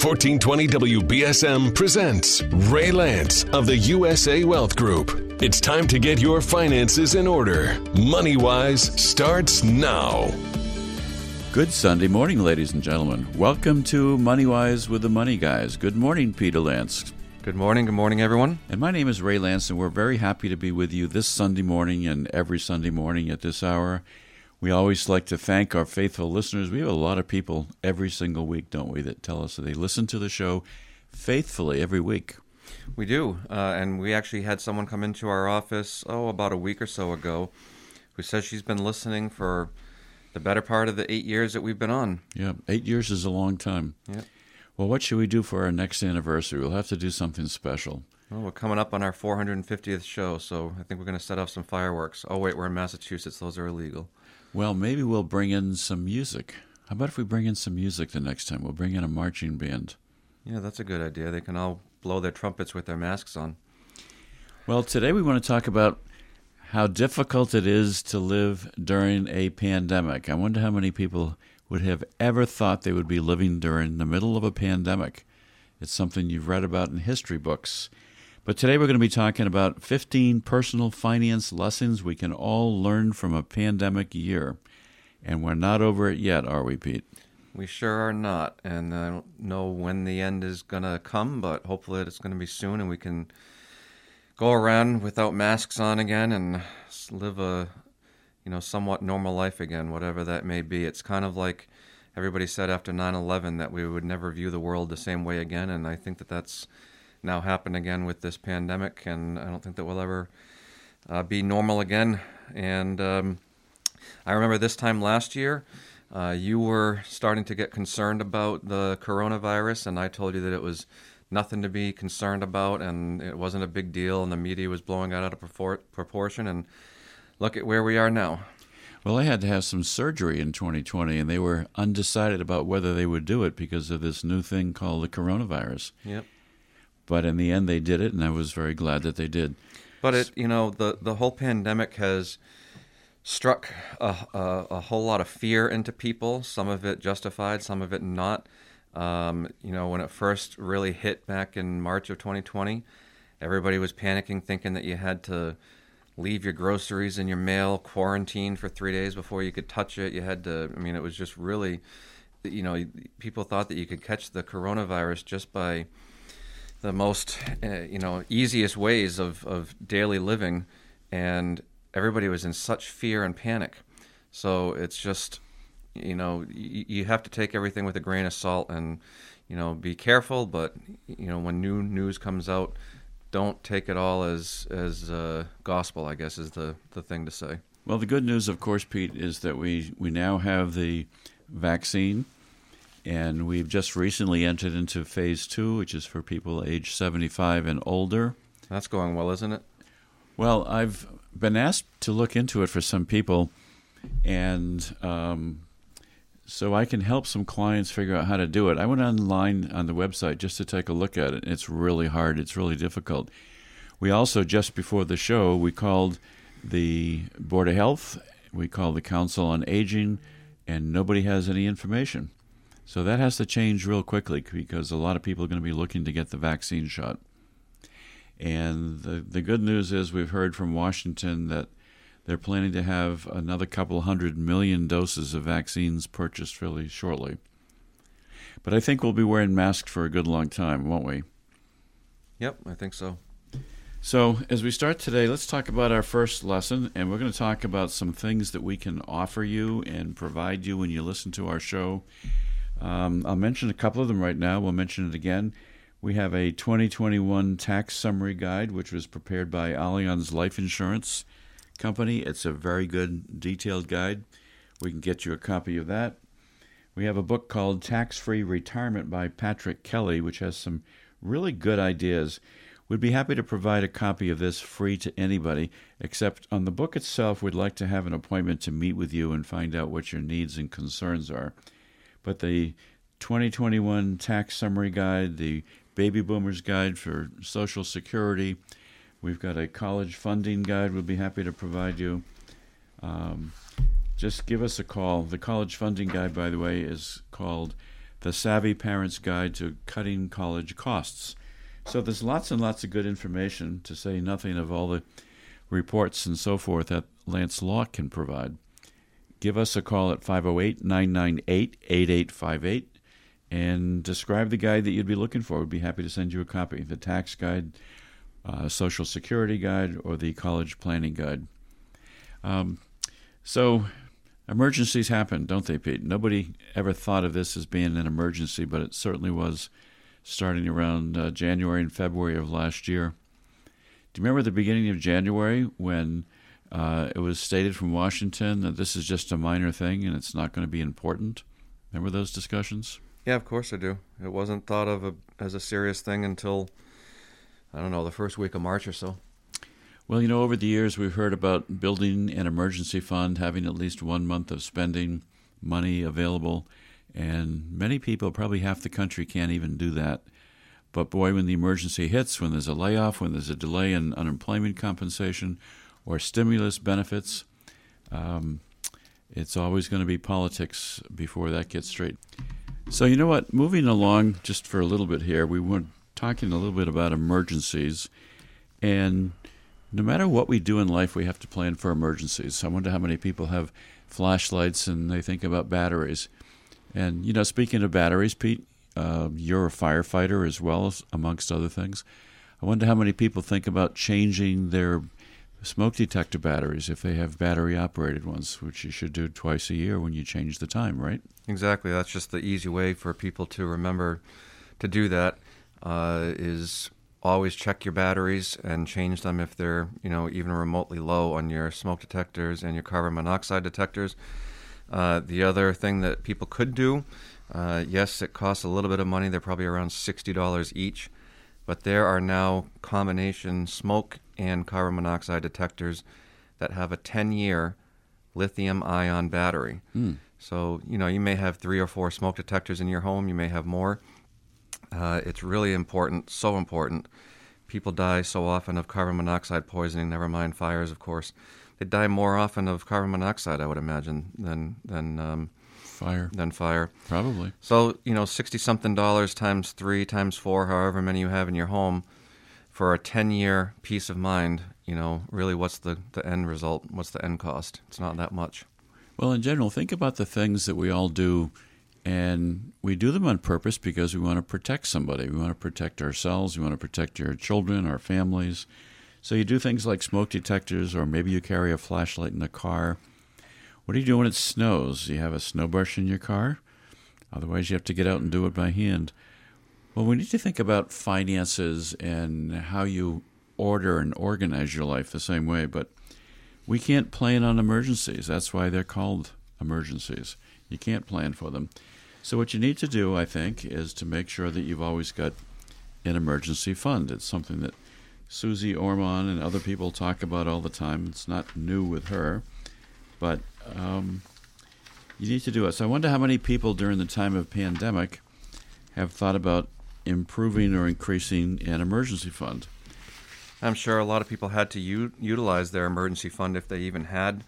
1420 WBSM presents Ray Lance of the USA Wealth Group. It's time to get your finances in order. Money Wise starts now. Good Sunday morning, ladies and gentlemen. Welcome to Money Wise with the Money Guys. Good morning, Peter Lance. Good morning. Good morning, everyone. And my name is Ray Lance, and we're very happy to be with you this Sunday morning and every Sunday morning at this hour. We always like to thank our faithful listeners. We have a lot of people every single week, don't we, that tell us that they listen to the show faithfully every week. We do. Uh, and we actually had someone come into our office, oh, about a week or so ago, who says she's been listening for the better part of the eight years that we've been on. Yeah, eight years is a long time. Yeah. Well, what should we do for our next anniversary? We'll have to do something special. Well, we're coming up on our 450th show, so I think we're going to set off some fireworks. Oh, wait, we're in Massachusetts. Those are illegal. Well, maybe we'll bring in some music. How about if we bring in some music the next time? We'll bring in a marching band. Yeah, that's a good idea. They can all blow their trumpets with their masks on. Well, today we want to talk about how difficult it is to live during a pandemic. I wonder how many people would have ever thought they would be living during the middle of a pandemic. It's something you've read about in history books. But today we're going to be talking about 15 personal finance lessons we can all learn from a pandemic year. And we're not over it yet, are we, Pete? We sure are not. And I don't know when the end is going to come, but hopefully it's going to be soon and we can go around without masks on again and live a you know somewhat normal life again whatever that may be it's kind of like everybody said after 9/11 that we would never view the world the same way again and I think that that's now happen again with this pandemic and I don't think that we'll ever uh, be normal again and um, I remember this time last year uh, you were starting to get concerned about the coronavirus and I told you that it was nothing to be concerned about, and it wasn't a big deal, and the media was blowing it out of proportion. And look at where we are now. Well, I had to have some surgery in 2020, and they were undecided about whether they would do it because of this new thing called the coronavirus. Yep. But in the end, they did it, and I was very glad that they did. But it, you know, the the whole pandemic has struck a, a, a whole lot of fear into people. Some of it justified, some of it not. Um, you know, when it first really hit back in March of 2020, everybody was panicking, thinking that you had to leave your groceries in your mail, quarantine for three days before you could touch it. You had to, I mean, it was just really, you know, people thought that you could catch the coronavirus just by the most, uh, you know, easiest ways of, of daily living. And everybody was in such fear and panic. So it's just, you know you, you have to take everything with a grain of salt and you know be careful but you know when new news comes out don't take it all as as uh, gospel i guess is the the thing to say well the good news of course pete is that we we now have the vaccine and we've just recently entered into phase two which is for people age 75 and older that's going well isn't it well i've been asked to look into it for some people and um, so I can help some clients figure out how to do it. I went online on the website just to take a look at it. It's really hard. It's really difficult. We also just before the show we called the Board of Health, we called the Council on Aging, and nobody has any information. So that has to change real quickly because a lot of people are going to be looking to get the vaccine shot. And the the good news is we've heard from Washington that they're planning to have another couple hundred million doses of vaccines purchased fairly shortly. But I think we'll be wearing masks for a good long time, won't we? Yep, I think so. So, as we start today, let's talk about our first lesson, and we're going to talk about some things that we can offer you and provide you when you listen to our show. Um, I'll mention a couple of them right now. We'll mention it again. We have a 2021 tax summary guide, which was prepared by Allianz Life Insurance company. It's a very good detailed guide. We can get you a copy of that. We have a book called Tax Free Retirement by Patrick Kelly, which has some really good ideas. We'd be happy to provide a copy of this free to anybody, except on the book itself, we'd like to have an appointment to meet with you and find out what your needs and concerns are. But the 2021 Tax Summary Guide, the Baby Boomers Guide for Social Security, We've got a college funding guide we'll be happy to provide you. Um, just give us a call. The college funding guide, by the way, is called The Savvy Parent's Guide to Cutting College Costs. So there's lots and lots of good information, to say nothing of all the reports and so forth that Lance Law can provide. Give us a call at 508 998 8858 and describe the guide that you'd be looking for. We'd be happy to send you a copy the tax guide, uh, social security guide, or the college planning guide. Um, so, emergencies happen, don't they, Pete? Nobody ever thought of this as being an emergency, but it certainly was starting around uh, January and February of last year. Do you remember the beginning of January when uh, it was stated from Washington that this is just a minor thing and it's not going to be important? Remember those discussions? Yeah, of course I do. It wasn't thought of a, as a serious thing until, I don't know, the first week of March or so. Well, you know, over the years we've heard about building an emergency fund, having at least one month of spending money available, and many people, probably half the country, can't even do that. But boy, when the emergency hits, when there's a layoff, when there's a delay in unemployment compensation or stimulus benefits, um, it's always going to be politics before that gets straight. So, you know what? Moving along just for a little bit here, we were talking a little bit about emergencies. And no matter what we do in life, we have to plan for emergencies. I wonder how many people have flashlights and they think about batteries. And, you know, speaking of batteries, Pete, uh, you're a firefighter as well, as, amongst other things. I wonder how many people think about changing their smoke detector batteries if they have battery operated ones, which you should do twice a year when you change the time, right? Exactly. That's just the easy way for people to remember to do that. Uh, is always check your batteries and change them if they're you know even remotely low on your smoke detectors and your carbon monoxide detectors. Uh, the other thing that people could do, uh, yes, it costs a little bit of money. They're probably around sixty dollars each, but there are now combination smoke and carbon monoxide detectors that have a ten-year lithium-ion battery. Mm. So, you know, you may have three or four smoke detectors in your home, you may have more. Uh, it's really important, so important. People die so often of carbon monoxide poisoning, never mind fires, of course. They die more often of carbon monoxide, I would imagine, than, than um, fire. Than fire. Probably. So, you know, 60 something dollars times three, times four, however many you have in your home for a 10 year peace of mind, you know, really what's the, the end result? What's the end cost? It's not that much. Well, in general, think about the things that we all do, and we do them on purpose because we want to protect somebody. We want to protect ourselves. We want to protect your children, our families. So you do things like smoke detectors, or maybe you carry a flashlight in the car. What do you do when it snows? You have a snow brush in your car? Otherwise, you have to get out and do it by hand. Well, we need to think about finances and how you order and organize your life the same way, but we can't plan on emergencies. That's why they're called emergencies. You can't plan for them. So, what you need to do, I think, is to make sure that you've always got an emergency fund. It's something that Susie Orman and other people talk about all the time. It's not new with her, but um, you need to do it. So, I wonder how many people during the time of pandemic have thought about improving or increasing an emergency fund. I'm sure a lot of people had to u- utilize their emergency fund if they even had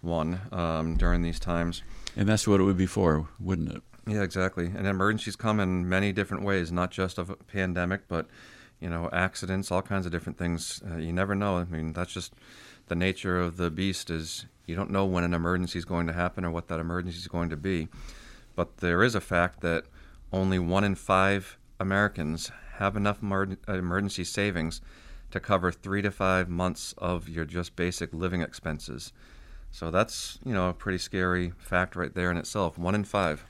one um, during these times. And that's what it would be for, wouldn't it? Yeah, exactly. And emergencies come in many different ways, not just of a pandemic, but you know, accidents, all kinds of different things. Uh, you never know. I mean, that's just the nature of the beast. Is you don't know when an emergency is going to happen or what that emergency is going to be. But there is a fact that only one in five Americans have enough emer- emergency savings to cover three to five months of your just basic living expenses. So that's you know a pretty scary fact right there in itself. One in five.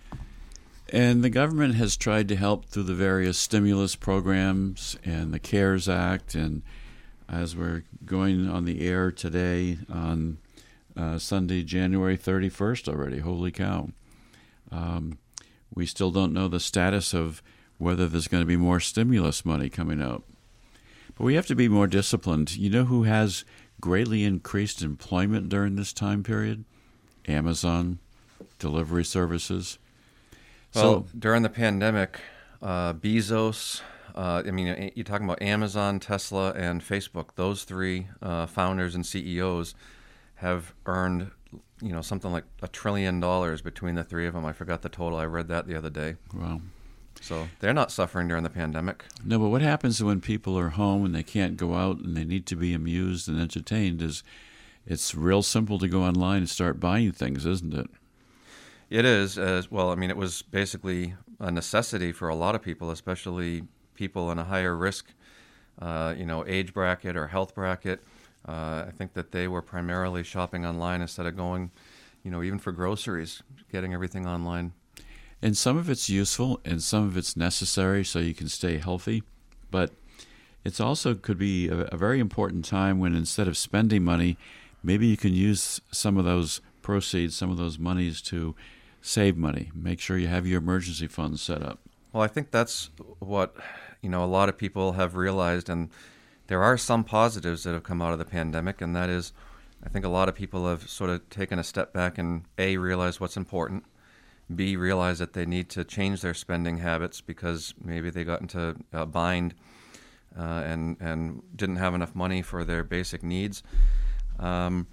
And the government has tried to help through the various stimulus programs and the CARES Act. And as we're going on the air today on uh, Sunday, January 31st already, holy cow. Um, we still don't know the status of whether there's going to be more stimulus money coming out. But we have to be more disciplined. You know who has greatly increased employment during this time period? Amazon, delivery services. Well, so, during the pandemic, uh, Bezos, uh, I mean, you're talking about Amazon, Tesla, and Facebook. Those three uh, founders and CEOs have earned you know, something like a trillion dollars between the three of them. I forgot the total. I read that the other day. Wow. So they're not suffering during the pandemic. No, but what happens when people are home and they can't go out and they need to be amused and entertained is it's real simple to go online and start buying things, isn't it? It is. As well, I mean, it was basically a necessity for a lot of people, especially people in a higher risk, uh, you know, age bracket or health bracket. Uh, I think that they were primarily shopping online instead of going, you know, even for groceries, getting everything online. And some of it's useful and some of it's necessary so you can stay healthy. But it's also could be a, a very important time when instead of spending money, maybe you can use some of those proceeds, some of those monies to save money. Make sure you have your emergency funds set up. Well, I think that's what you know a lot of people have realized, and there are some positives that have come out of the pandemic, and that is, I think a lot of people have sort of taken a step back and a realized what's important, b realize that they need to change their spending habits because maybe they got into a bind uh, and and didn't have enough money for their basic needs. Um,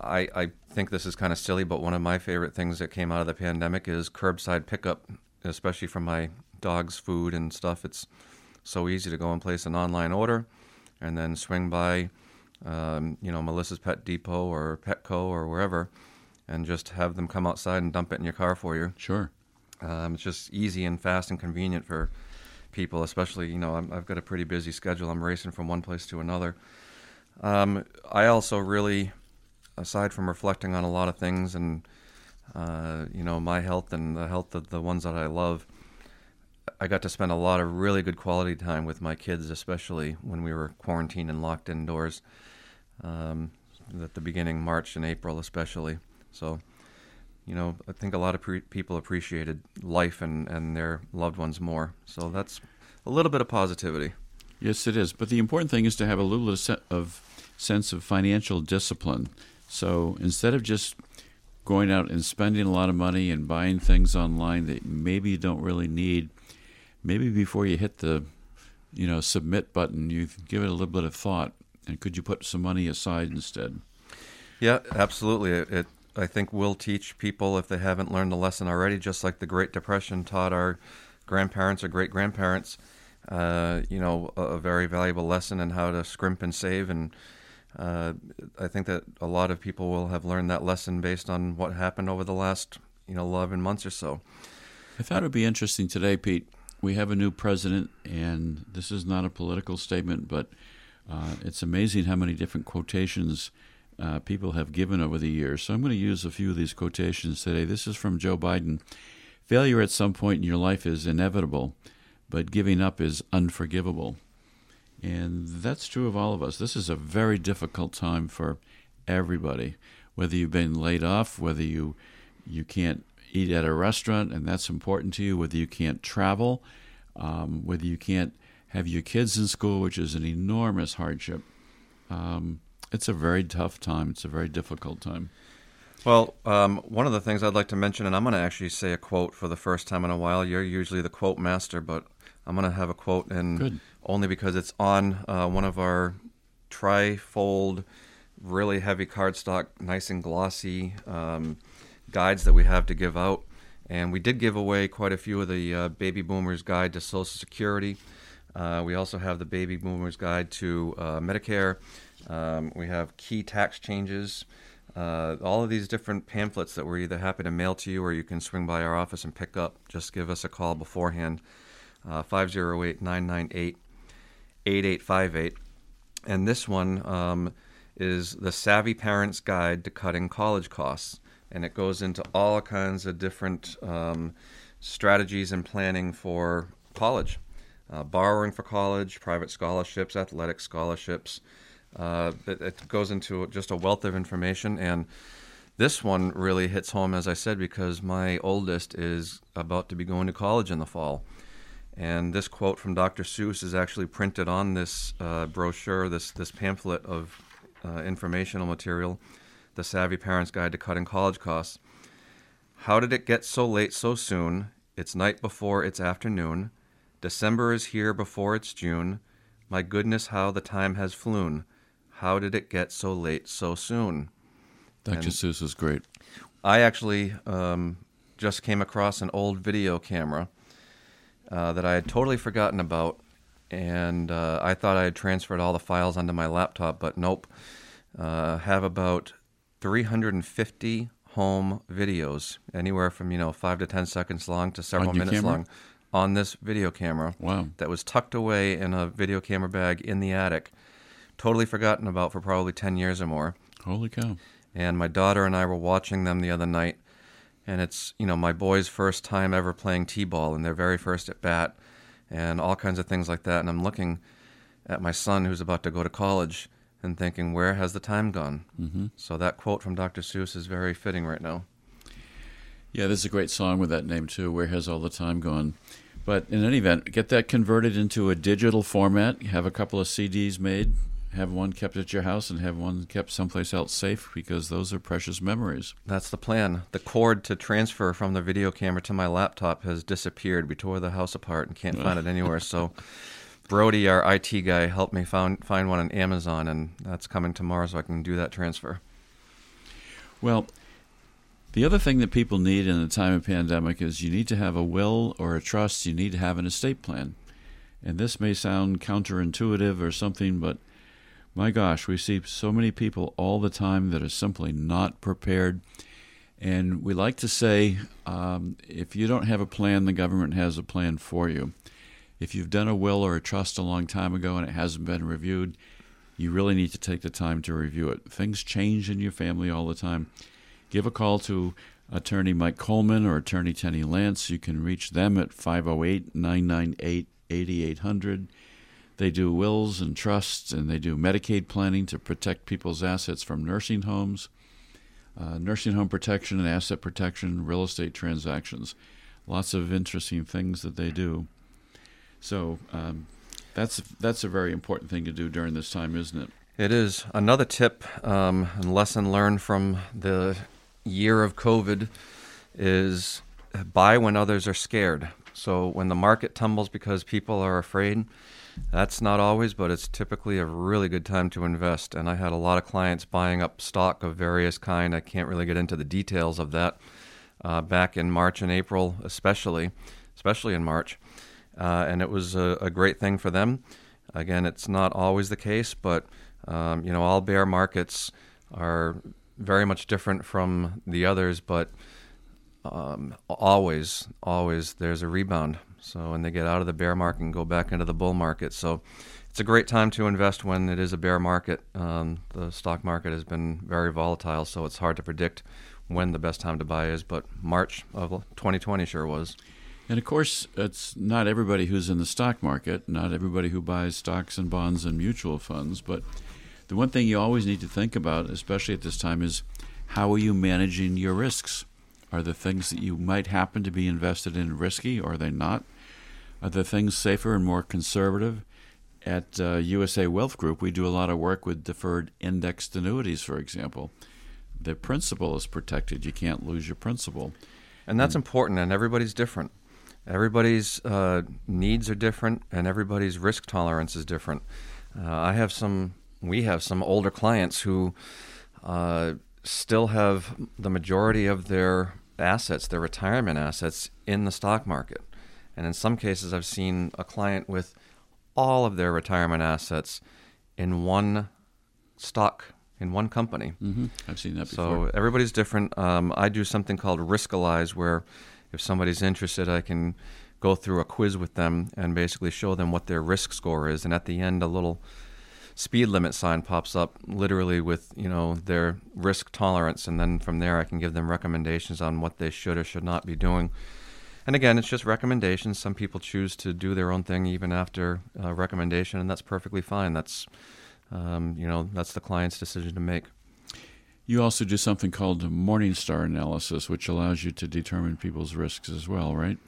I, I think this is kind of silly, but one of my favorite things that came out of the pandemic is curbside pickup, especially for my dog's food and stuff. It's so easy to go and place an online order and then swing by, um, you know, Melissa's Pet Depot or Petco or wherever and just have them come outside and dump it in your car for you. Sure. Um, it's just easy and fast and convenient for people, especially, you know, i have got a pretty busy schedule. I'm racing from one place to another. Um, I also really aside from reflecting on a lot of things and uh, you know my health and the health of the ones that I love, I got to spend a lot of really good quality time with my kids, especially when we were quarantined and locked indoors. Um, at the beginning, March and April, especially. So, you know, I think a lot of pre- people appreciated life and, and their loved ones more. So that's a little bit of positivity. Yes, it is. But the important thing is to have a little bit of sense of financial discipline so instead of just going out and spending a lot of money and buying things online that maybe you don't really need, maybe before you hit the you know submit button, you give it a little bit of thought. And could you put some money aside instead? Yeah, absolutely. It, it I think will teach people if they haven't learned the lesson already, just like the Great Depression taught our grandparents or great grandparents. Uh, you know, a, a, very valuable lesson in how to scrimp and save and uh, I think that a lot of people will have learned that lesson based on what happened over the last you know 11 months or so. I thought it would be interesting today, Pete. We have a new president, and this is not a political statement, but uh, it's amazing how many different quotations uh, people have given over the years. So I'm going to use a few of these quotations today. This is from Joe Biden. Failure at some point in your life is inevitable, but giving up is unforgivable. And that's true of all of us. This is a very difficult time for everybody, whether you've been laid off, whether you you can't eat at a restaurant and that's important to you, whether you can't travel, um, whether you can't have your kids in school, which is an enormous hardship. Um, it's a very tough time. It's a very difficult time. Well, um, one of the things I'd like to mention, and I'm going to actually say a quote for the first time in a while. You're usually the quote master, but I'm going to have a quote, and Good. only because it's on uh, one of our tri-fold, really heavy cardstock, nice and glossy um, guides that we have to give out. And we did give away quite a few of the uh, Baby Boomers Guide to Social Security. Uh, we also have the Baby Boomers Guide to uh, Medicare. Um, we have key tax changes. Uh, all of these different pamphlets that we're either happy to mail to you or you can swing by our office and pick up. Just give us a call beforehand. 508 998 8858. And this one um, is the Savvy Parent's Guide to Cutting College Costs. And it goes into all kinds of different um, strategies and planning for college uh, borrowing for college, private scholarships, athletic scholarships. Uh, it, it, goes into just a wealth of information. And this one really hits home, as I said, because my oldest is about to be going to college in the fall. And this quote from Dr. Seuss is actually printed on this uh, brochure, this, this pamphlet of uh, informational material, The Savvy Parent's Guide to Cutting College Costs. How did it get so late so soon? It's night before it's afternoon. December is here before it's June. My goodness, how the time has flown. How did it get so late so soon? Dr. And Seuss is great. I actually um, just came across an old video camera uh, that I had totally forgotten about, and uh, I thought I had transferred all the files onto my laptop, but nope. Uh, have about 350 home videos, anywhere from you know five to ten seconds long to several minutes camera? long, on this video camera. Wow. That was tucked away in a video camera bag in the attic, totally forgotten about for probably 10 years or more Holy cow. and my daughter and I were watching them the other night, and it's you know my boys' first time ever playing t-ball and their very first at bat, and all kinds of things like that. And I'm looking at my son who's about to go to college and thinking, where has the time gone? Mm-hmm. So that quote from Dr. Seuss is very fitting right now. Yeah, there's a great song with that name too. Where has all the time gone? But in any event, get that converted into a digital format. Have a couple of CDs made. Have one kept at your house and have one kept someplace else safe because those are precious memories. That's the plan. The cord to transfer from the video camera to my laptop has disappeared. We tore the house apart and can't find it anywhere. So, Brody, our IT guy, helped me found, find one on Amazon, and that's coming tomorrow, so I can do that transfer. Well, the other thing that people need in a time of pandemic is you need to have a will or a trust. You need to have an estate plan. And this may sound counterintuitive or something, but my gosh, we see so many people all the time that are simply not prepared. And we like to say um, if you don't have a plan, the government has a plan for you. If you've done a will or a trust a long time ago and it hasn't been reviewed, you really need to take the time to review it. Things change in your family all the time. Give a call to attorney Mike Coleman or attorney Tenny Lance. You can reach them at 508 998 8800. They do wills and trusts and they do Medicaid planning to protect people's assets from nursing homes, uh, nursing home protection and asset protection, real estate transactions. Lots of interesting things that they do. So um, that's that's a very important thing to do during this time, isn't it? It is. Another tip um, and lesson learned from the year of COVID is buy when others are scared. So when the market tumbles because people are afraid, that's not always, but it's typically a really good time to invest. And I had a lot of clients buying up stock of various kind. I can't really get into the details of that uh, back in March and April, especially, especially in March. Uh, and it was a, a great thing for them. Again, it's not always the case, but um, you know, all bear markets are very much different from the others, but um, always, always there's a rebound. So when they get out of the bear market and go back into the bull market, so it's a great time to invest when it is a bear market. Um, the stock market has been very volatile, so it's hard to predict when the best time to buy is. But March of 2020 sure was. And of course, it's not everybody who's in the stock market, not everybody who buys stocks and bonds and mutual funds. But the one thing you always need to think about, especially at this time, is how are you managing your risks? Are the things that you might happen to be invested in risky, or are they not? Are the things safer and more conservative? At uh, USA Wealth Group, we do a lot of work with deferred indexed annuities, for example. The principal is protected. You can't lose your principal. And that's important, and everybody's different. Everybody's uh, needs are different, and everybody's risk tolerance is different. Uh, I have some, we have some older clients who uh, still have the majority of their assets, their retirement assets, in the stock market. And in some cases, I've seen a client with all of their retirement assets in one stock, in one company. Mm-hmm. I've seen that before. So everybody's different. Um, I do something called Riskalyze, where if somebody's interested, I can go through a quiz with them and basically show them what their risk score is. And at the end, a little speed limit sign pops up, literally with you know their risk tolerance, and then from there, I can give them recommendations on what they should or should not be doing. And again, it's just recommendations. Some people choose to do their own thing even after a recommendation, and that's perfectly fine. That's um, you know that's the client's decision to make. You also do something called Morningstar analysis, which allows you to determine people's risks as well, right?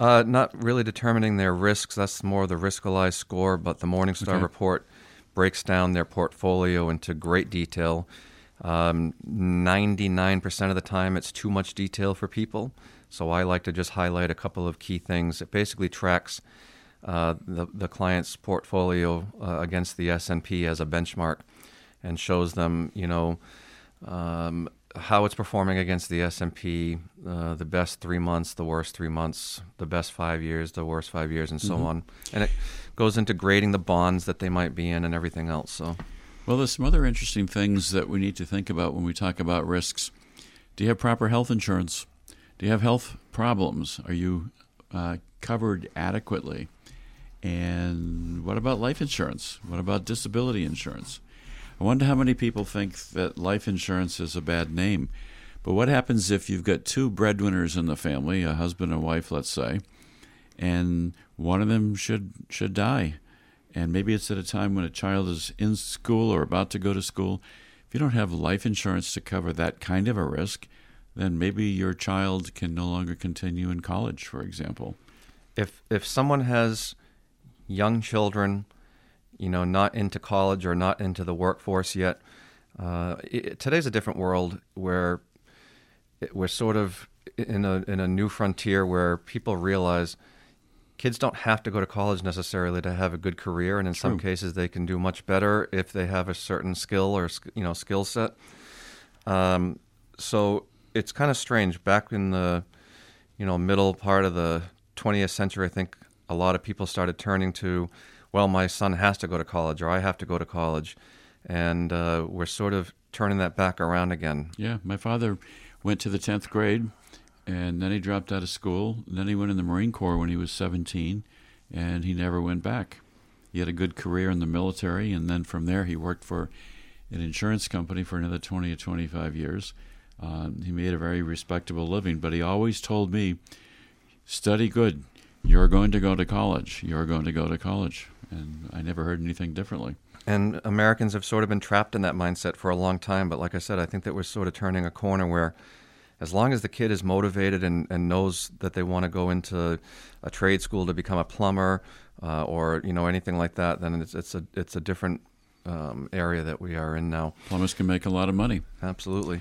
Uh, not really determining their risks. That's more the Riskalyze score, but the Morningstar Okay. report breaks down their portfolio into great detail. Um, 99% of the time, it's too much detail for people. So I like to just highlight a couple of key things. It basically tracks uh, the, the client's portfolio uh, against the S&P as a benchmark and shows them, you know, um, how it's performing against the S&P, uh, the best three months, the worst three months, the best five years, the worst five years, and so Mhm. on. And it goes into grading the bonds that they might be in and everything else. So, Well, there's some other interesting things that we need to think about when we talk about risks. Do you have proper health insurance? Do you have health problems? Are you uh, covered adequately? And what about life insurance? What about disability insurance? I wonder how many people think that life insurance is a bad name. But what happens if you've got two breadwinners in the family, a husband and wife, let's say, and one of them should should die? And maybe it's at a time when a child is in school or about to go to school. If you don't have life insurance to cover that kind of a risk, then maybe your child can no longer continue in college, for example. if if someone has young children, you know, not into college or not into the workforce yet, uh, it, today's a different world where it, we're sort of in a in a new frontier where people realize kids don't have to go to college necessarily to have a good career, and in some cases they can do much better if they have a certain skill or you know skill set. Um, so it's kind of strange. Back in the you know middle part of the 20th century, I think a lot of people started turning to, well, my son has to go to college, or I have to go to college, and uh, we're sort of turning that back around again. Yeah, my father went to the 10th grade and then he dropped out of school. Then he went in the Marine Corps when he was 17 and he never went back. He had a good career in the military and then from there he worked for an insurance company for another 20 or 25 years. Um, he made a very respectable living, but he always told me, study good. You're going to go to college. You're going to go to college. And I never heard anything differently. And Americans have sort of been trapped in that mindset for a long time. But like I said, I think that we're sort of turning a corner where, as long as the kid is motivated and, and knows that they want to go into a trade school to become a plumber uh, or you know anything like that, then it's it's a it's a different um, area that we are in now. Plumbers can make a lot of money. Absolutely.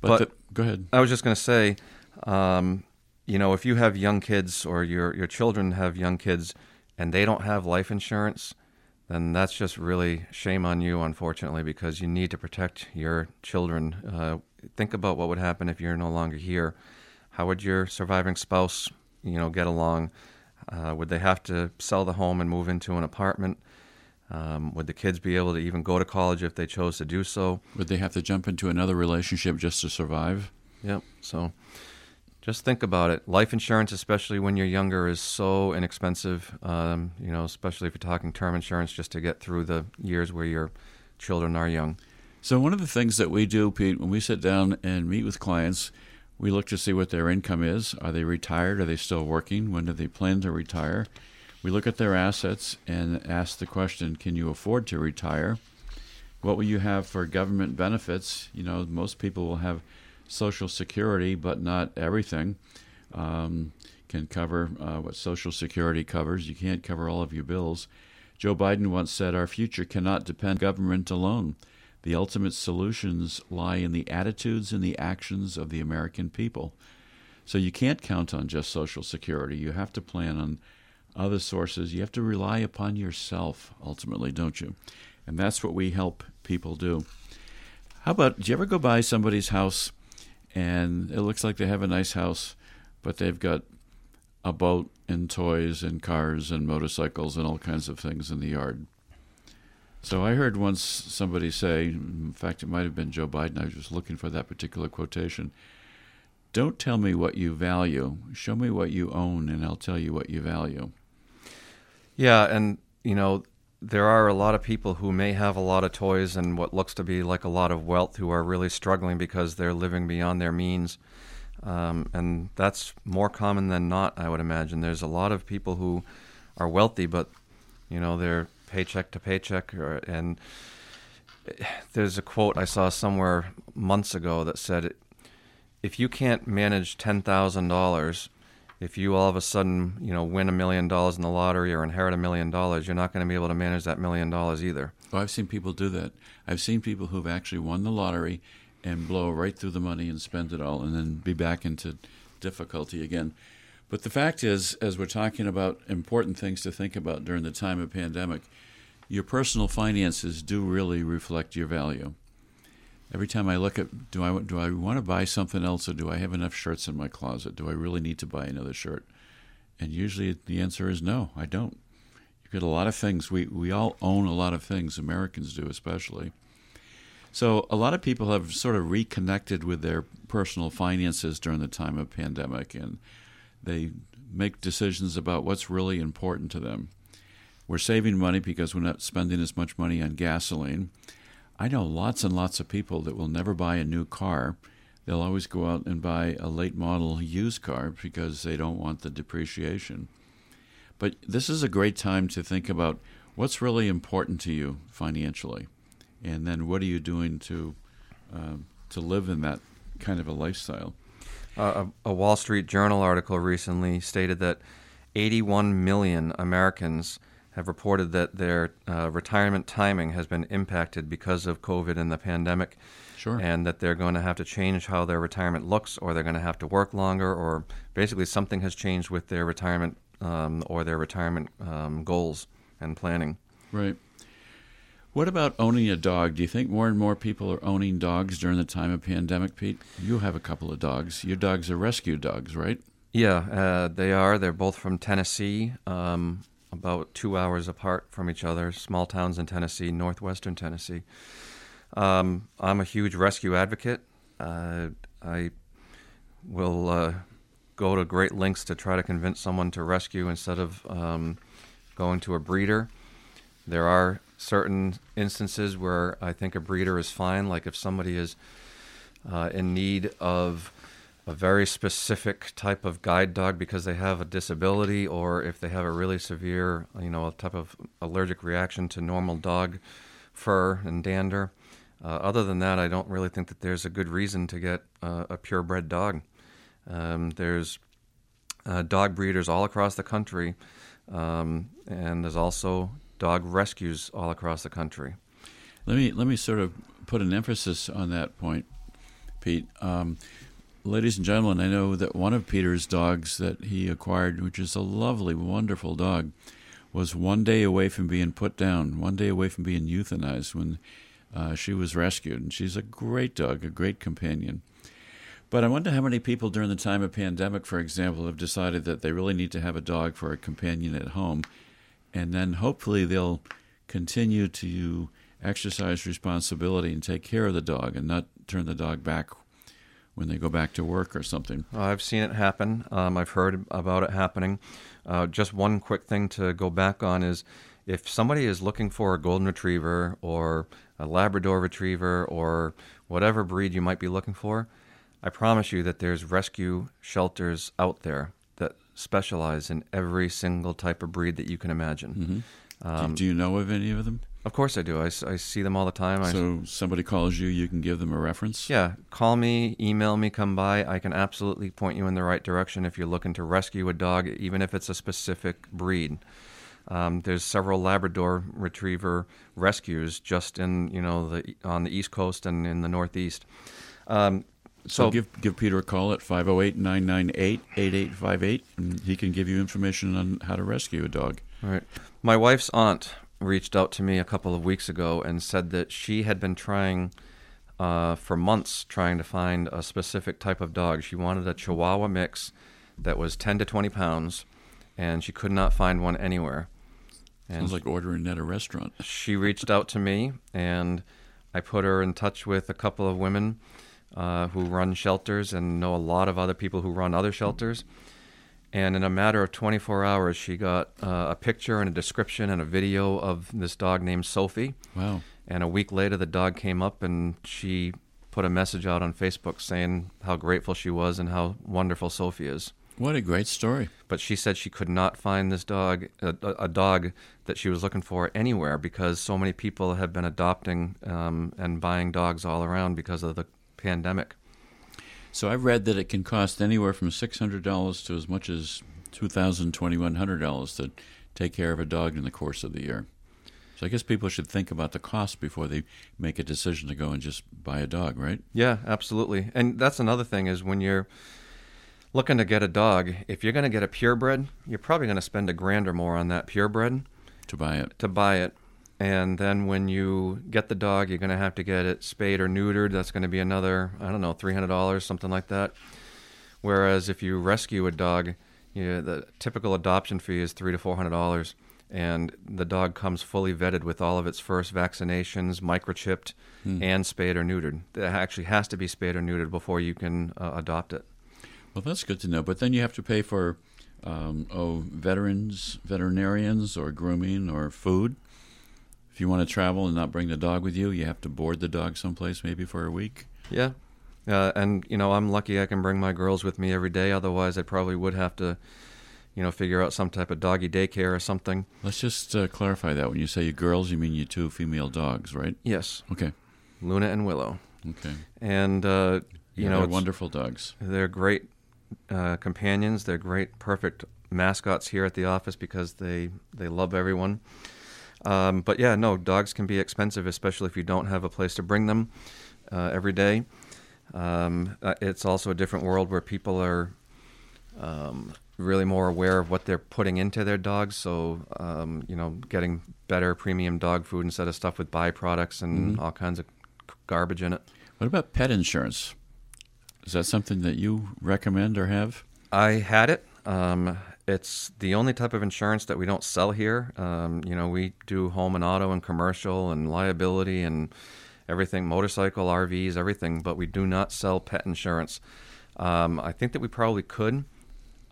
But, But- the, go ahead. I was just going to say, um, you know, if you have young kids or your your children have young kids and they don't have life insurance, then that's just really shame on you, unfortunately, because you need to protect your children. Uh, think about what would happen if you're no longer here. How would your surviving spouse, you know, get along? Uh, would they have to sell the home and move into an apartment? Um, would the kids be able to even go to college if they chose to do so? Would they have to jump into another relationship just to survive? Yep. So just think about it. Life insurance, especially when you're younger, is so inexpensive. Um, you know, especially if you're talking term insurance, just to get through the years where your children are young. So, one of the things that we do, Pete, when we sit down and meet with clients, we look to see what their income is. Are they retired? Are they still working? When do they plan to retire? We look at their assets and ask the question Can you afford to retire? What will you have for government benefits? You know, most people will have Social Security, but not everything um, can cover uh, what Social Security covers. You can't cover all of your bills. Joe Biden once said, Our future cannot depend on government alone. The ultimate solutions lie in the attitudes and the actions of the American people. So you can't count on just Social Security. You have to plan on other sources. You have to rely upon yourself, ultimately, don't you? And that's what we help people do. How about, do you ever go by somebody's house and it looks like they have a nice house, but they've got a boat and toys and cars and motorcycles and all kinds of things in the yard? So I heard once somebody say, in fact, it might have been Joe Biden. I was just looking for that particular quotation. Don't tell me what you value. Show me what you own, and I'll tell you what you value. Yeah, and you know, there are a lot of people who may have a lot of toys and what looks to be like a lot of wealth who are really struggling because they're living beyond their means. Um, and that's more common than not, I would imagine. There's a lot of people who are wealthy, but you know they're paycheck to paycheck, or, and there's a quote I saw somewhere months ago that said, "If you can't manage ten thousand dollars, if you all of a sudden you know win a million dollars in the lottery or inherit a million dollars, you're not going to be able to manage that million dollars either." Oh, I've seen people do that. I've seen people who've actually won the lottery and blow right through the money and spend it all and then be back into difficulty again. But the fact is, as we're talking about important things to think about during the time of pandemic, your personal finances do really reflect your value. Every time I look at do I do I want to buy something else or do I have enough shirts in my closet? Do I really need to buy another shirt? And usually the answer is no, I don't. You get a lot of things. We we all own a lot of things. Americans do especially. So a lot of people have sort of reconnected with their personal finances during the time of pandemic, and they make decisions about what's really important to them. We're saving money because we're not spending as much money on gasoline. I know lots and lots of people that will never buy a new car. They'll always go out and buy a late model used car because they don't want the depreciation. But this is a great time to think about what's really important to you financially and then what are you doing to um, to live in that kind of a lifestyle? Uh, a, a, Wall Street Journal article recently stated that 81 million Americans have reported that their uh, retirement timing has been impacted because of COVID and the pandemic. Sure. And that they're going to have to change how their retirement looks, or they're going to have to work longer, or basically something has changed with their retirement um, or their retirement um, goals and planning. Right. What about owning a dog? Do you think more and more people are owning dogs during the time of pandemic, Pete? You have a couple of dogs. Your dogs are rescue dogs, right? Yeah, uh, they are. They're both from Tennessee, um, about two hours apart from each other, small towns in Tennessee, northwestern Tennessee. Um, I'm a huge rescue advocate. Uh, I will uh, go to great lengths to try to convince someone to rescue instead of um, going to a breeder. There are certain instances where I think a breeder is fine, like if somebody is uh, in need of a very specific type of guide dog because they have a disability or if they have a really severe, you know, a type of allergic reaction to normal dog fur and dander. Uh, other than that, I don't really think that there's a good reason to get uh, a purebred dog. Um, there's uh, dog breeders all across the country, um, and there's also dog rescues all across the country. Let me let me sort of put an emphasis on that point, Pete. Um, ladies and gentlemen, I know that one of Peter's dogs that he acquired, which is a lovely, wonderful dog, was one day away from being put down, one day away from being euthanized when uh, she was rescued. And she's a great dog, a great companion. But I wonder how many people during the time of pandemic, for example, have decided that they really need to have a dog for a companion at home and then hopefully they'll continue to exercise responsibility and take care of the dog and not turn the dog back when they go back to work or something. I've seen it happen. Um, I've heard about it happening. Uh, just one quick thing to go back on is if somebody is looking for a golden retriever or a Labrador retriever or whatever breed you might be looking for, I promise you that there's rescue shelters out there that specialize in every single type of breed that you can imagine. Mm-hmm. Um, do, you know of any of them? Of course I do. I, I see them all the time. So I, somebody calls you, you can give them a reference? Yeah. Call me, email me, come by. I can absolutely point you in the right direction if you're looking to rescue a dog, even if it's a specific breed. Um, there's several Labrador Retriever rescues just in you know the on the East Coast and in the Northeast. Um, so, so, give give Peter a call at 508-998-8858 and he can give you information on how to rescue a dog. All right. My wife's aunt reached out to me a couple of weeks ago and said that she had been trying uh, for months trying to find a specific type of dog. She wanted a Chihuahua mix that was 10 to 20 pounds and she could not find one anywhere. And Sounds like ordering at a restaurant. She reached out to me and I put her in touch with a couple of women uh, who run shelters and know a lot of other people who run other shelters. And in a matter of 24 hours, she got uh, a picture and a description and a video of this dog named Sophie. Wow. And a week later, the dog came up and she put a message out on Facebook saying how grateful she was and how wonderful Sophie is. What a great story. But she said she could not find this dog, a, a dog that she was looking for anywhere because so many people have been adopting um, and buying dogs all around because of the pandemic. So I've read that it can cost anywhere from $600 to as much as $2,000, $2,100 to take care of a dog in the course of the year. So I guess people should think about the cost before they make a decision to go and just buy a dog, right? Yeah, absolutely. And that's another thing is when you're looking to get a dog, if you're going to get a purebred, you're probably going to spend a grand or more on that purebred to buy it. To buy it. And then when you get the dog, you're going to have to get it spayed or neutered. That's going to be another, I don't know, three hundred dollars, something like that. Whereas if you rescue a dog, you know, the typical adoption fee is three to four hundred dollars, and the dog comes fully vetted with all of its first vaccinations, microchipped, and spayed or neutered. It actually has to be spayed or neutered before you can uh, adopt it. Well, that's good to know. But then you have to pay for um, oh veterans, veterinarians, or grooming, or food. If you want to travel and not bring the dog with you, you have to board the dog someplace maybe for a week. Yeah. Uh, and you know, I'm lucky I can bring my girls with me every day. Otherwise, I probably would have to, you know, figure out some type of doggy daycare or something. Let's just uh, clarify that. When you say you girls, you mean you two female dogs, right? Yes, Okay. Luna and Willow. Okay. And uh, you Yeah, know, they're wonderful dogs. They're great uh, companions. They're great, perfect mascots here at the office because they they love everyone. Um, but yeah, no, dogs can be expensive, especially if you don't have a place to bring them uh, every day. Um, uh, it's also a different world where people are um, really more aware of what they're putting into their dogs. So, um, you know, getting better premium dog food instead of stuff with byproducts and all kinds of garbage in it. What about pet insurance? Is that something that you recommend or have? I had it. Um, it's the only type of insurance that we don't sell here. Um, you know, we do home and auto and commercial and liability and everything, motorcycle, RVs, everything, but we do not sell pet insurance. Um, I think that we probably could.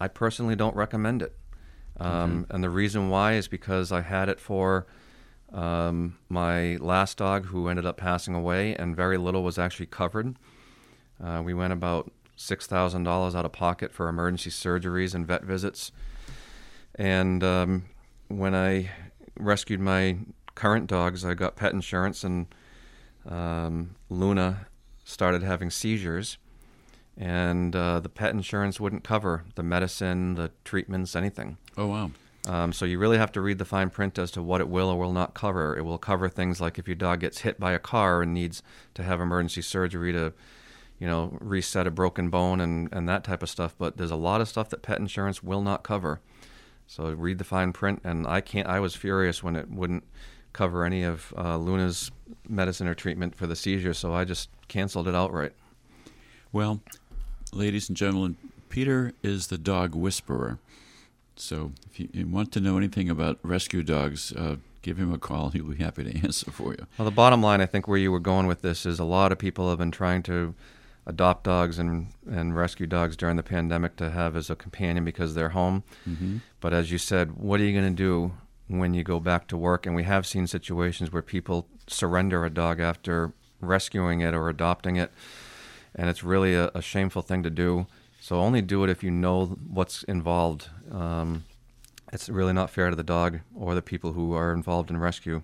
I personally don't recommend it. Um, And the reason why is because I had it for um, my last dog who ended up passing away, and very little was actually covered. Uh, we went about six thousand dollars out of pocket for emergency surgeries and vet visits. And um, when I rescued my current dogs, I got pet insurance, and um, Luna started having seizures, and uh, the pet insurance wouldn't cover the medicine, the treatments, anything. Oh wow. Um, so you really have to read the fine print as to what it will or will not cover. It will cover things like if your dog gets hit by a car and needs to have emergency surgery to, you know, reset a broken bone and, and that type of stuff. But there's a lot of stuff that pet insurance will not cover. So read the fine print. And I can't. I was furious when it wouldn't cover any of uh, Luna's medicine or treatment for the seizure. So I just canceled it outright. Well, ladies and gentlemen, Peter is the dog whisperer. So if you, want to know anything about rescue dogs, uh, give him a call. He'll be happy to answer for you. Well, the bottom line, I think, where you were going with this is a lot of people have been trying to adopt dogs and, and rescue dogs during the pandemic to have as a companion because they're home. Mm-hmm. But as you said, what are you going to do when you go back to work? And we have seen situations where people surrender a dog after rescuing it or adopting it, and it's really a, a shameful thing to do. So only do it if you know what's involved. Um, it's really not fair to the dog or the people who are involved in rescue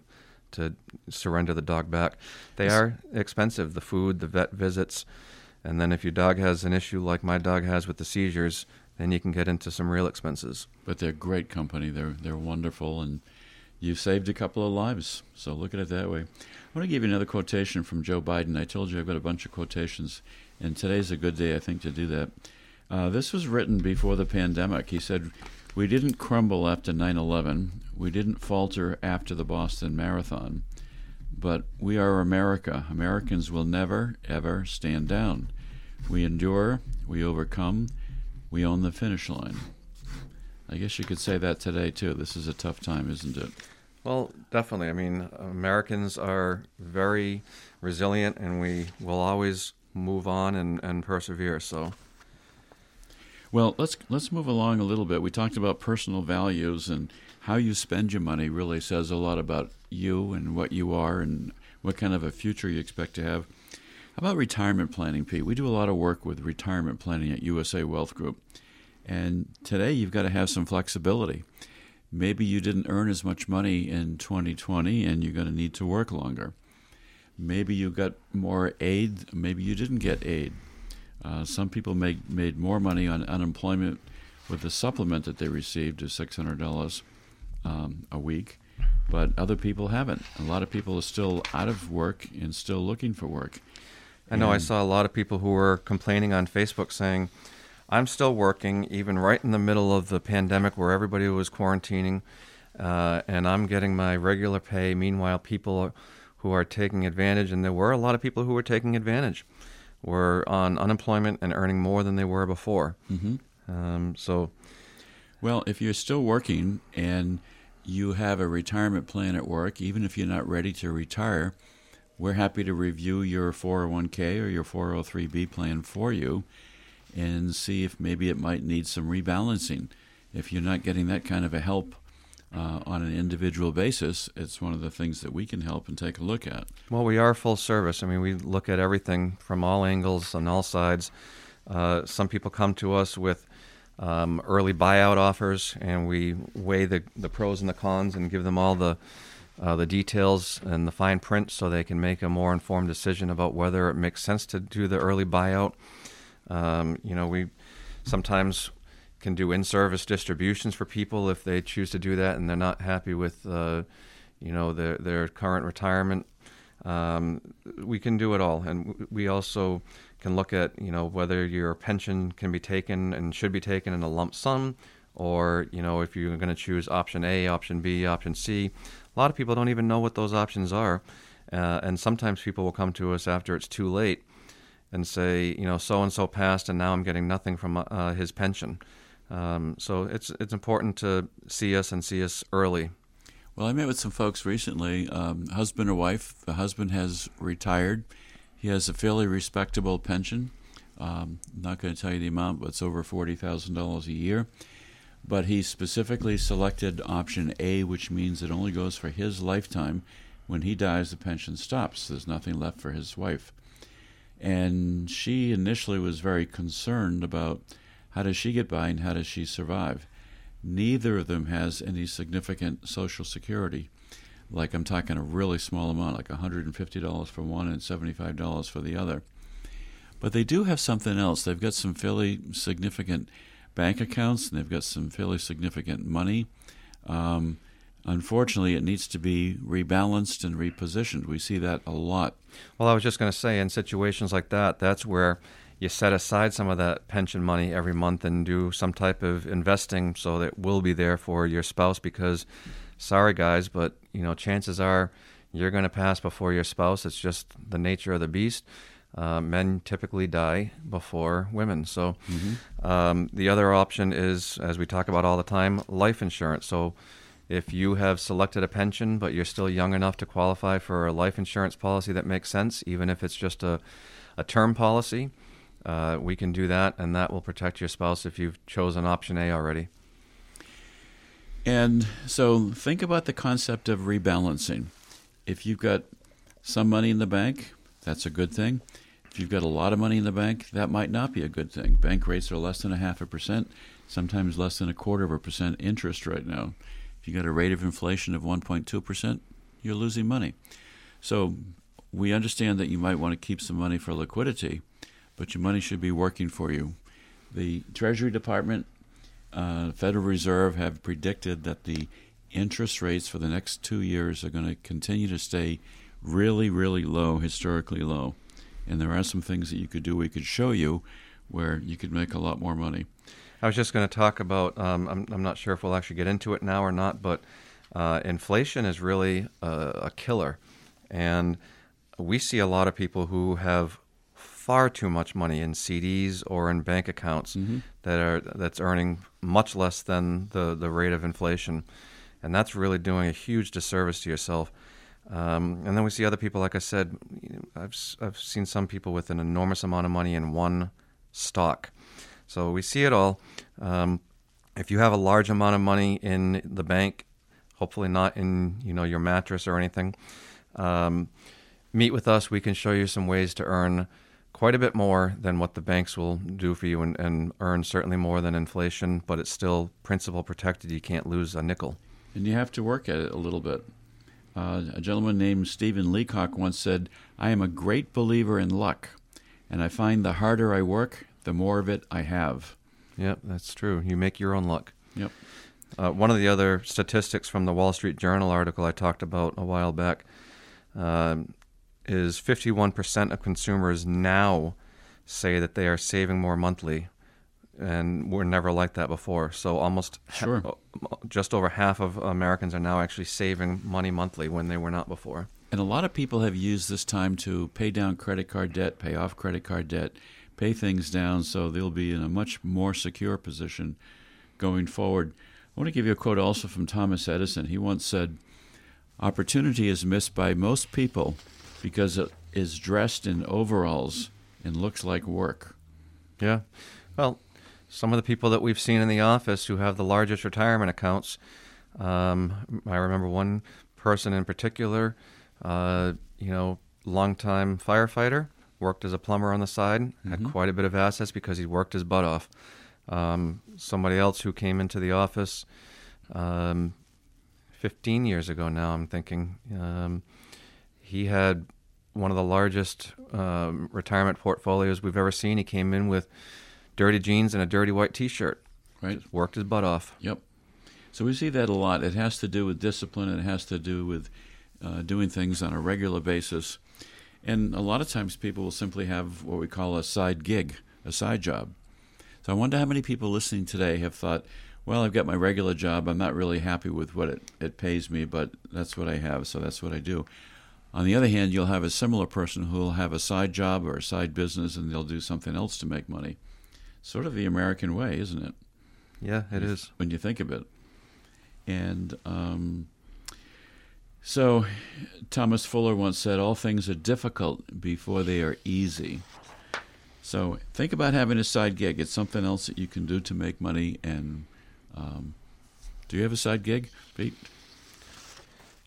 to surrender the dog back. They are expensive, the food, the vet visits, and then if your dog has an issue like my dog has with the seizures, then you can get into some real expenses. But they're great company. They're they're wonderful, and you've saved a couple of lives. So look at it that way. I want to give you another quotation from Joe Biden. I told you I've got a bunch of quotations, and today's a good day, I think, to do that. Uh, this was written before the pandemic. He said, "We didn't crumble after 9/11. We didn't falter after the Boston Marathon." But we are America. Americans will never, ever stand down. We endure, we overcome, we own the finish line. I guess you could say that today, too. This is a tough time, isn't it? Well, definitely. I mean, Americans are very resilient, and we will always move on and, and persevere. So, Well, let's let's move along a little bit. We talked about personal values and how you spend your money really says a lot about you and what you are and what kind of a future you expect to have. How about retirement planning, Pete? We do a lot of work with retirement planning at USA Wealth Group. And today you've got to have some flexibility. Maybe you didn't earn as much money in 2020 and you're going to need to work longer. Maybe you got more aid, maybe you didn't get aid. Uh, some people made made more money on unemployment with the supplement that they received of six hundred dollars um, a week, but other people haven't. A lot of people are still out of work and still looking for work. I know I saw a lot of people who were complaining on Facebook saying, I'm still working, even right in the middle of the pandemic where everybody was quarantining. uh, and I'm getting my regular pay. Meanwhile, people who are taking advantage, and there were a lot of people who were taking advantage, were on unemployment and earning more than they were before. Mm-hmm. Um, so, well, if you're still working and you have a retirement plan at work, even if you're not ready to retire, we're happy to review your 401k or your 403b plan for you and see if maybe it might need some rebalancing. If you're not getting that kind of a help uh, on an individual basis, it's one of the things that we can help and take a look at. Well, we are full service. I mean, we look at everything from all angles on all sides. Uh, some people come to us with um, early buyout offers, and we weigh the, the pros and the cons and give them all the uh, the details and the fine print so they can make a more informed decision about whether it makes sense to do the early buyout. Um, you know, we sometimes can do in-service distributions for people if they choose to do that and they're not happy with, uh, you know, their their current retirement. Um, we can do it all, and we also can look at you know whether your pension can be taken and should be taken in a lump sum, or you know if you're going to choose option A, option B, option C. A lot of people don't even know what those options are, uh, and sometimes people will come to us after it's too late and say, you know, so and so passed, and now I'm getting nothing from uh, his pension. Um, so it's it's important to see us and see us early. Well, I met with some folks recently, um, husband or wife. The husband has retired. He has a fairly respectable pension. Um, I'm not going to tell you the amount, but it's over forty thousand dollars a year but he specifically selected option A, which means it only goes for his lifetime. When he dies, the pension stops. There's nothing left for his wife. And she initially was very concerned about how does she get by and how does she survive. Neither of them has any significant Social Security. Like I'm talking a really small amount, like $150 for one and $75 for the other. But they do have something else. They've got some fairly significant bank accounts, and they've got some fairly significant money. Um, unfortunately, it needs to be rebalanced and repositioned. We see that a lot. Well, I was just going to say, in situations like that, that's where you set aside some of that pension money every month and do some type of investing so that will be there for your spouse because sorry guys but you know chances are you're going to pass before your spouse it's just the nature of the beast uh, men typically die before women. So mm-hmm. um, the other option is, as we talk about all the time, life insurance. So if you have selected a pension but you're still young enough to qualify for a life insurance policy that makes sense, even if it's just a, a term policy, uh, we can do that, and that will protect your spouse if you've chosen option A already. And so think about the concept of rebalancing. If you've got some money in the bank, that's a good thing. If you've got a lot of money in the bank, that might not be a good thing. Bank rates are less than a half a percent, sometimes less than a quarter of a percent interest right now. If you've got a rate of inflation of 1.2%, you're losing money. So we understand that you might want to keep some money for liquidity, but your money should be working for you. The Treasury Department, uh, Federal Reserve have predicted that the interest rates for the next two years are going to continue to stay really, really low, historically low and there are some things that you could do we could show you where you could make a lot more money. I was just going to talk about. Um, I'm, I'm not sure if we'll actually get into it now or not, but uh, inflation is really a, a, killer, and we see a lot of people who have far too much money in CDs or in bank accounts mm-hmm. that are that's earning much less than the the rate of inflation, and that's really doing a huge disservice to yourself. Um, and then we see other people, like I said, I've, I've seen some people with an enormous amount of money in one stock. So we see it all. Um, if you have a large amount of money in the bank, hopefully not in you know your mattress or anything, um, meet with us. We can show you some ways to earn quite a bit more than what the banks will do for you and, and earn certainly more than inflation, but it's still principal protected. You can't lose a nickel. And you have to work at it a little bit. Uh, a gentleman named Stephen Leacock once said, I am a great believer in luck, and I find the harder I work, the more of it I have. Yep, that's true. You make your own luck. Yep. Uh, one of the other statistics from the Wall Street Journal article I talked about a while back uh, is 51% of consumers now say that they are saving more monthly and we're never like that before. So almost ha- uh, just over half of Americans are now actually saving money monthly when they were not before. And a lot of people have used this time to pay down credit card debt, pay off credit card debt, pay things down so they'll be in a much more secure position going forward. I want to give you a quote also from Thomas Edison. He once said, Opportunity is missed by most people because it is dressed in overalls and looks like work. Yeah. Well, some of the people that we've seen in the office who have the largest retirement accounts, um, I remember one person in particular, uh, you know, longtime firefighter, worked as a plumber on the side, had quite a bit of assets because he worked his butt off. Um, somebody else who came into the office um, 15 years ago now, I'm thinking, um, he had one of the largest um, retirement portfolios we've ever seen. He came in with dirty jeans and a dirty white T-shirt. Right? Worked his butt off. Yep. So we see that a lot. It has to do with discipline. It has to do with uh, doing things on a regular basis. And a lot of times people will simply have what we call a side gig, a side job. So I wonder how many people listening today have thought, well, I've got my regular job. I'm not really happy with what it, it pays me, but that's what I have, so that's what I do. On the other hand, you'll have a similar person who will have a side job or a side business and they'll do something else to make money. Sort of the American way, isn't it? Yeah, it is. when you think of it. And um, so, Thomas Fuller once said, All things are difficult before they are easy. So, think about having a side gig. It's something else that you can do to make money. And um, do you have a side gig, Pete?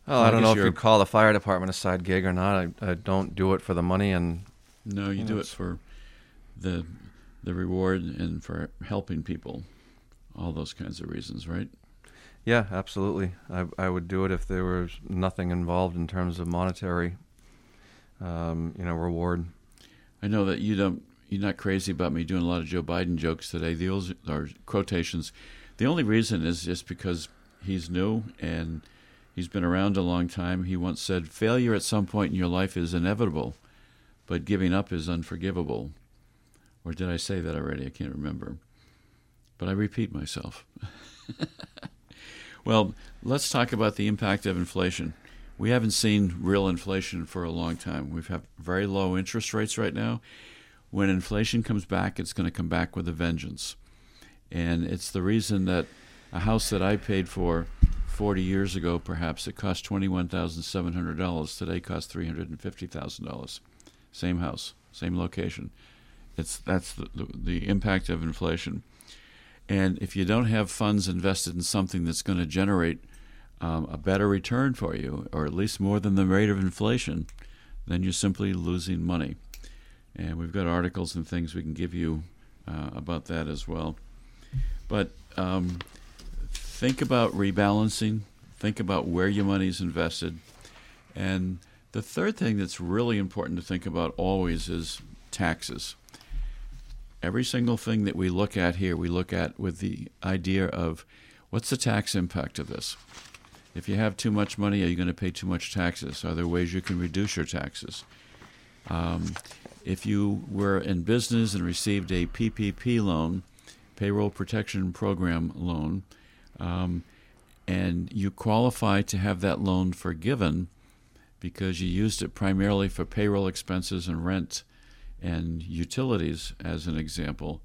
Oh, I I don't know if you'd call the fire department a side gig or not. I, I don't do it for the money, and No, you do it for the the reward and for helping people. All those kinds of reasons, right? yeah, absolutely. I, I would do it if there was nothing involved in terms of monetary, um, you know, reward. I know that you don't. You're not crazy about me doing a lot of Joe Biden jokes today. The old or quotations. The only reason is just because he's new and he's been around a long time. He once said, "Failure at some point in your life is inevitable, but giving up is unforgivable." Or did I say that already? I can't remember. But I repeat myself. well, let's talk about the impact of inflation. We haven't seen real inflation for a long time. We've had very low interest rates right now. When inflation comes back, it's going to come back with a vengeance. And it's the reason that a house that I paid for 40 years ago, perhaps, it cost $21,700. Today costs $350,000. Same house, same location. It's that's the, the, the impact of inflation. And if you don't have funds invested in something that's going to generate um, a better return for you, or at least more than the rate of inflation, then you're simply losing money. And we've got articles and things we can give you uh, about that as well. But um, think about rebalancing, think about where your money is invested. And the third thing that's really important to think about always is taxes. Every single thing that we look at here, we look at with the idea of what's the tax impact of this? If you have too much money, are you going to pay too much taxes? Are there ways you can reduce your taxes? Um, if you were in business and received a PPP loan, payroll protection program loan, um, and you qualify to have that loan forgiven because you used it primarily for payroll expenses and rent and utilities, as an example,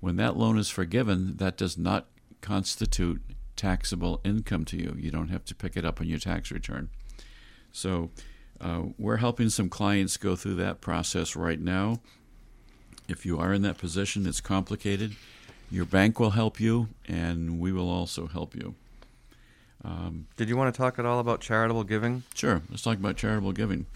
when that loan is forgiven, that does not constitute taxable income to you. You don't have to pick it up on your tax return. So, uh, we're helping some clients go through that process right now. If you are in that position, it's complicated. Your bank will help you, and we will also help you. Um, Did you want to talk at all about charitable giving? Sure. Let's talk about charitable giving.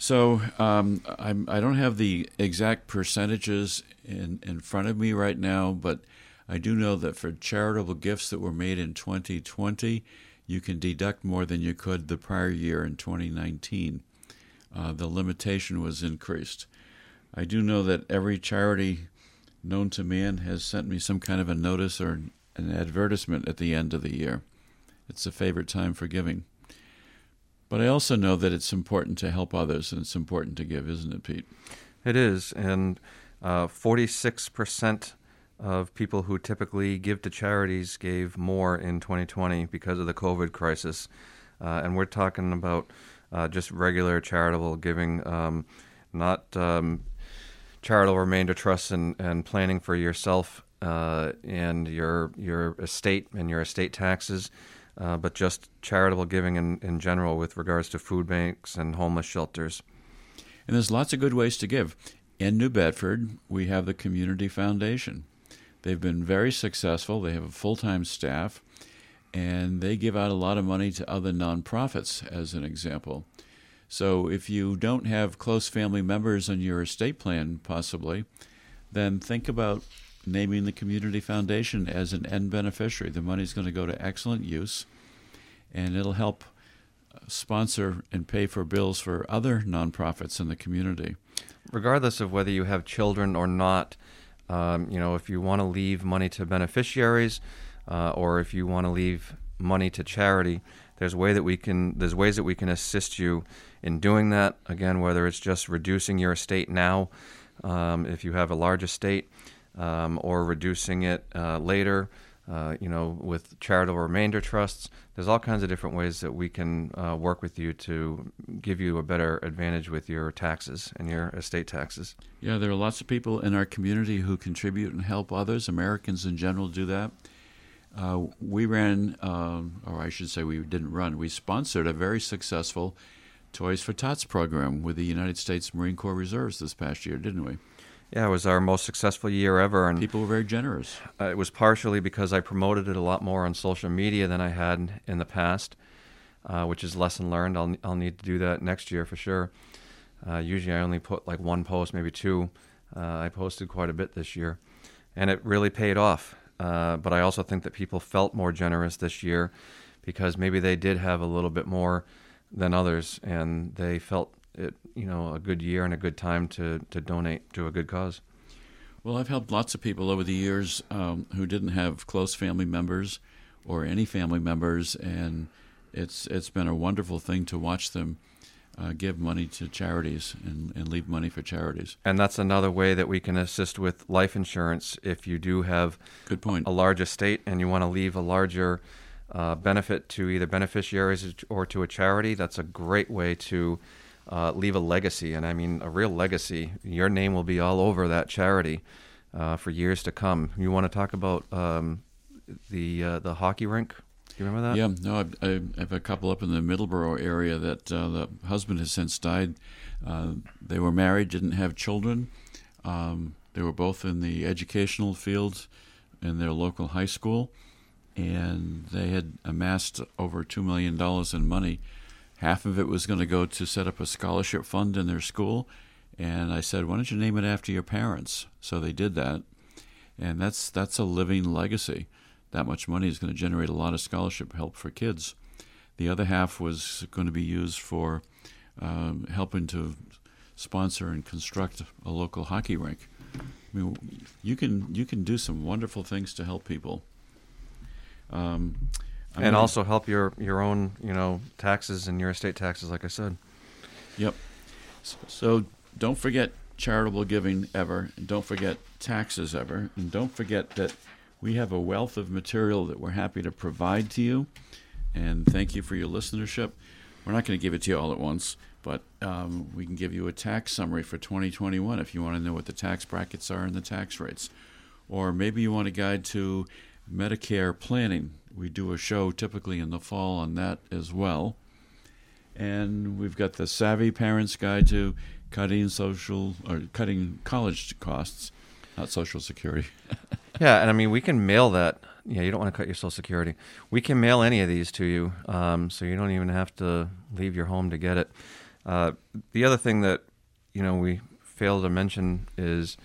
So um, I don't have the exact percentages in, in front of me right now, but I do know that for charitable gifts that were made in 2020, you can deduct more than you could the prior year in 2019. Uh, the limitation was increased. I do know that every charity known to man has sent me some kind of a notice or an advertisement at the end of the year. It's a favorite time for giving. But I also know that it's important to help others and it's important to give, isn't it, Pete? It is, and Uh, 46% of people who typically give to charities gave more in 2020 because of the COVID crisis. Uh, and we're talking about uh, just regular charitable giving, um, not um, charitable remainder trusts and, and planning for yourself uh, and your your estate and your estate taxes, uh, but just charitable giving in, in general with regards to food banks and homeless shelters. And there's lots of good ways to give. In New Bedford, we have the Community Foundation. They've been very successful. They have a full time staff, and they give out a lot of money to other nonprofits, as an example. So if you don't have close family members on your estate plan, possibly, then think about naming the Community Foundation as an end beneficiary. The money is going to go to excellent use, and it'll help sponsor and pay for bills for other nonprofits in the community. Regardless of whether you have children or not, um, you know, if you want to leave money to beneficiaries, uh, or if you want to leave money to charity, there's way that we can. There's ways that we can assist you in doing that. Again, whether it's just reducing your estate now, um, if you have a large estate, um, or reducing it uh, later. Uh, you know, with charitable remainder trusts, there's all kinds of different ways that we can uh, work with you to give you a better advantage with your taxes and your estate taxes. Yeah, there are lots of people in our community who contribute and help others. Americans in general do that. Uh, we ran, um, or I should say, we didn't run. We sponsored a very successful Toys for Tots program with the United States Marine Corps Reserves this past year, didn't we? Yeah, it was our most successful year ever, and people were very generous. Uh, it was partially because I promoted it a lot more on social media than I had in the past, uh, which is lesson learned. I'll I'll need to do that next year for sure. Uh, usually, I only put like one post, maybe two. Uh, I posted quite a bit this year, and it really paid off. Uh, but I also think that people felt more generous this year because maybe they did have a little bit more than others, and they felt it, you know, a good year and a good time to, to donate to a good cause. Well, I've helped lots of people over the years um, who didn't have close family members or any family members, and it's it's been a wonderful thing to watch them uh, give money to charities and, and leave money for charities. And that's another way that we can assist with life insurance if you do have good point a large estate and you want to leave a larger uh, benefit to either beneficiaries or to a charity. That's a great way to uh, leave a legacy, and I mean a real legacy. Your name will be all over that charity uh, for years to come. You want to talk about um, the uh, the hockey rink? Do you remember that? Yeah, no, I, I, have a couple up in the Middleborough area that uh, the husband has since died. Uh, they were married, didn't have children. Um, they were both in the educational field in their local high school, and they had amassed over two million dollars in money Half of it was going to go to set up a scholarship fund in their school. And I said, why don't you name it after your parents? So they did that. And that's, that's a living legacy. That much money is going to generate a lot of scholarship help for kids. The other half was going to be used for um, helping to sponsor and construct a local hockey rink. I mean, you can you can do some wonderful things to help people. Um, I'm and gonna, also help your your own you know taxes and your estate taxes, like I said. Yep. So don't forget charitable giving ever, and don't forget taxes ever, and don't forget that we have a wealth of material that we're happy to provide to you. And thank you for your listenership. We're not going to give it to you all at once, but um, we can give you a tax summary for 2021 if you want to know what the tax brackets are and the tax rates. Or maybe you want a guide to Medicare planning we do a show typically in the fall on that as well. And we've got the Savvy Parents Guide to Cutting Social or Cutting College Costs, not Social Security. yeah, and I mean we can mail that. Yeah, you don't want to cut your Social Security. We can mail any of these to you, um, so you don't even have to leave your home to get it. Uh, the other thing that you know we failed to mention is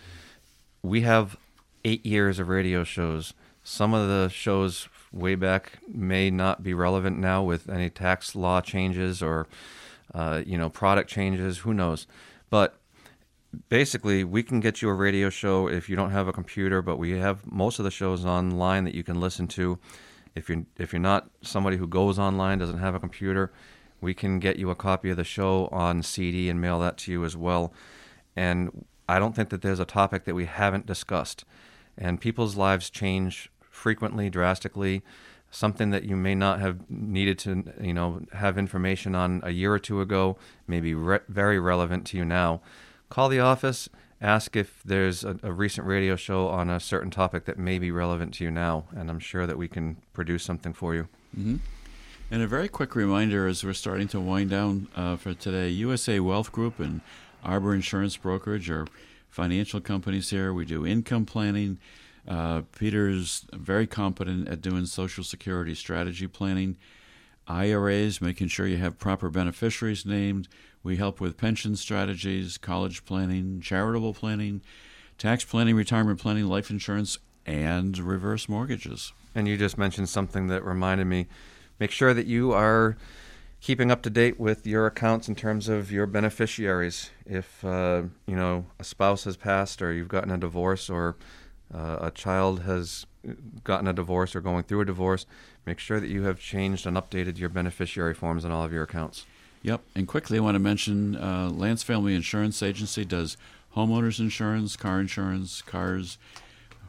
we have eight years of radio shows. Some of the shows way back may not be relevant now with any tax law changes or uh, you know product changes. Who knows? But basically, we can get you a radio show if you don't have a computer. But we have most of the shows online that you can listen to. If you're if you're not somebody who goes online, doesn't have a computer, we can get you a copy of the show on CD and mail that to you as well. And I don't think that there's a topic that we haven't discussed. And people's lives change frequently, drastically. Something that you may not have needed to, you know, have information on a year or two ago may be re- very relevant to you now. Call the office, ask if there's a, a recent radio show on a certain topic that may be relevant to you now, and I'm sure that we can produce something for you. Mm-hmm. And a very quick reminder as we're starting to wind down uh, for today USA Wealth Group and Arbor Insurance Brokerage are financial companies here. We do income planning. Uh, Peter's very competent at doing Social Security strategy planning, IRAs, making sure you have proper beneficiaries named. We help with pension strategies, college planning, charitable planning, tax planning, retirement planning, life insurance, and reverse mortgages. And you just mentioned something that reminded me make sure that you are keeping up to date with your accounts in terms of your beneficiaries. If uh, you know a spouse has passed, or you've gotten a divorce, or uh, a child has gotten a divorce or going through a divorce, make sure that you have changed and updated your beneficiary forms on all of your accounts. Yep. And quickly, I want to mention uh, Lance Family Insurance Agency does homeowners insurance, car insurance, cars,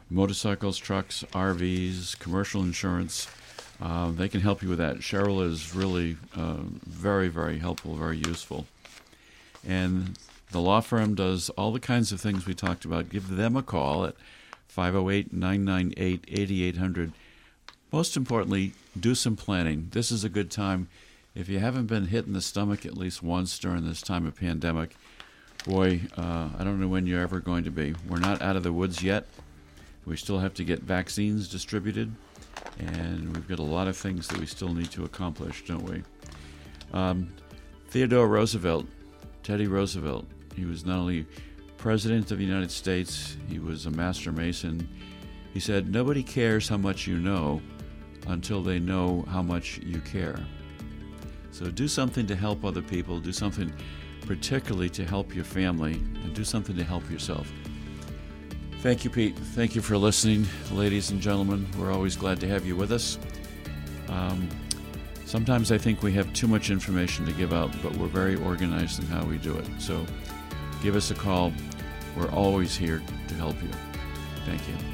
motorcycles, trucks, RVs, commercial insurance. Uh, they can help you with that. Cheryl is really uh, very, very helpful, very useful. And the law firm does all the kinds of things we talked about. Give them a call at 508 998 8800. Most importantly, do some planning. This is a good time if you haven't been hit in the stomach at least once during this time of pandemic, boy, uh, I don't know when you're ever going to be. We're not out of the woods yet. We still have to get vaccines distributed, and we've got a lot of things that we still need to accomplish, don't we? Um, Theodore Roosevelt, Teddy Roosevelt, he was not only President of the United States, he was a master mason. He said, Nobody cares how much you know until they know how much you care. So do something to help other people, do something particularly to help your family, and do something to help yourself. Thank you, Pete. Thank you for listening, ladies and gentlemen. We're always glad to have you with us. Um, sometimes I think we have too much information to give out, but we're very organized in how we do it. So give us a call. We're always here to help you. Thank you.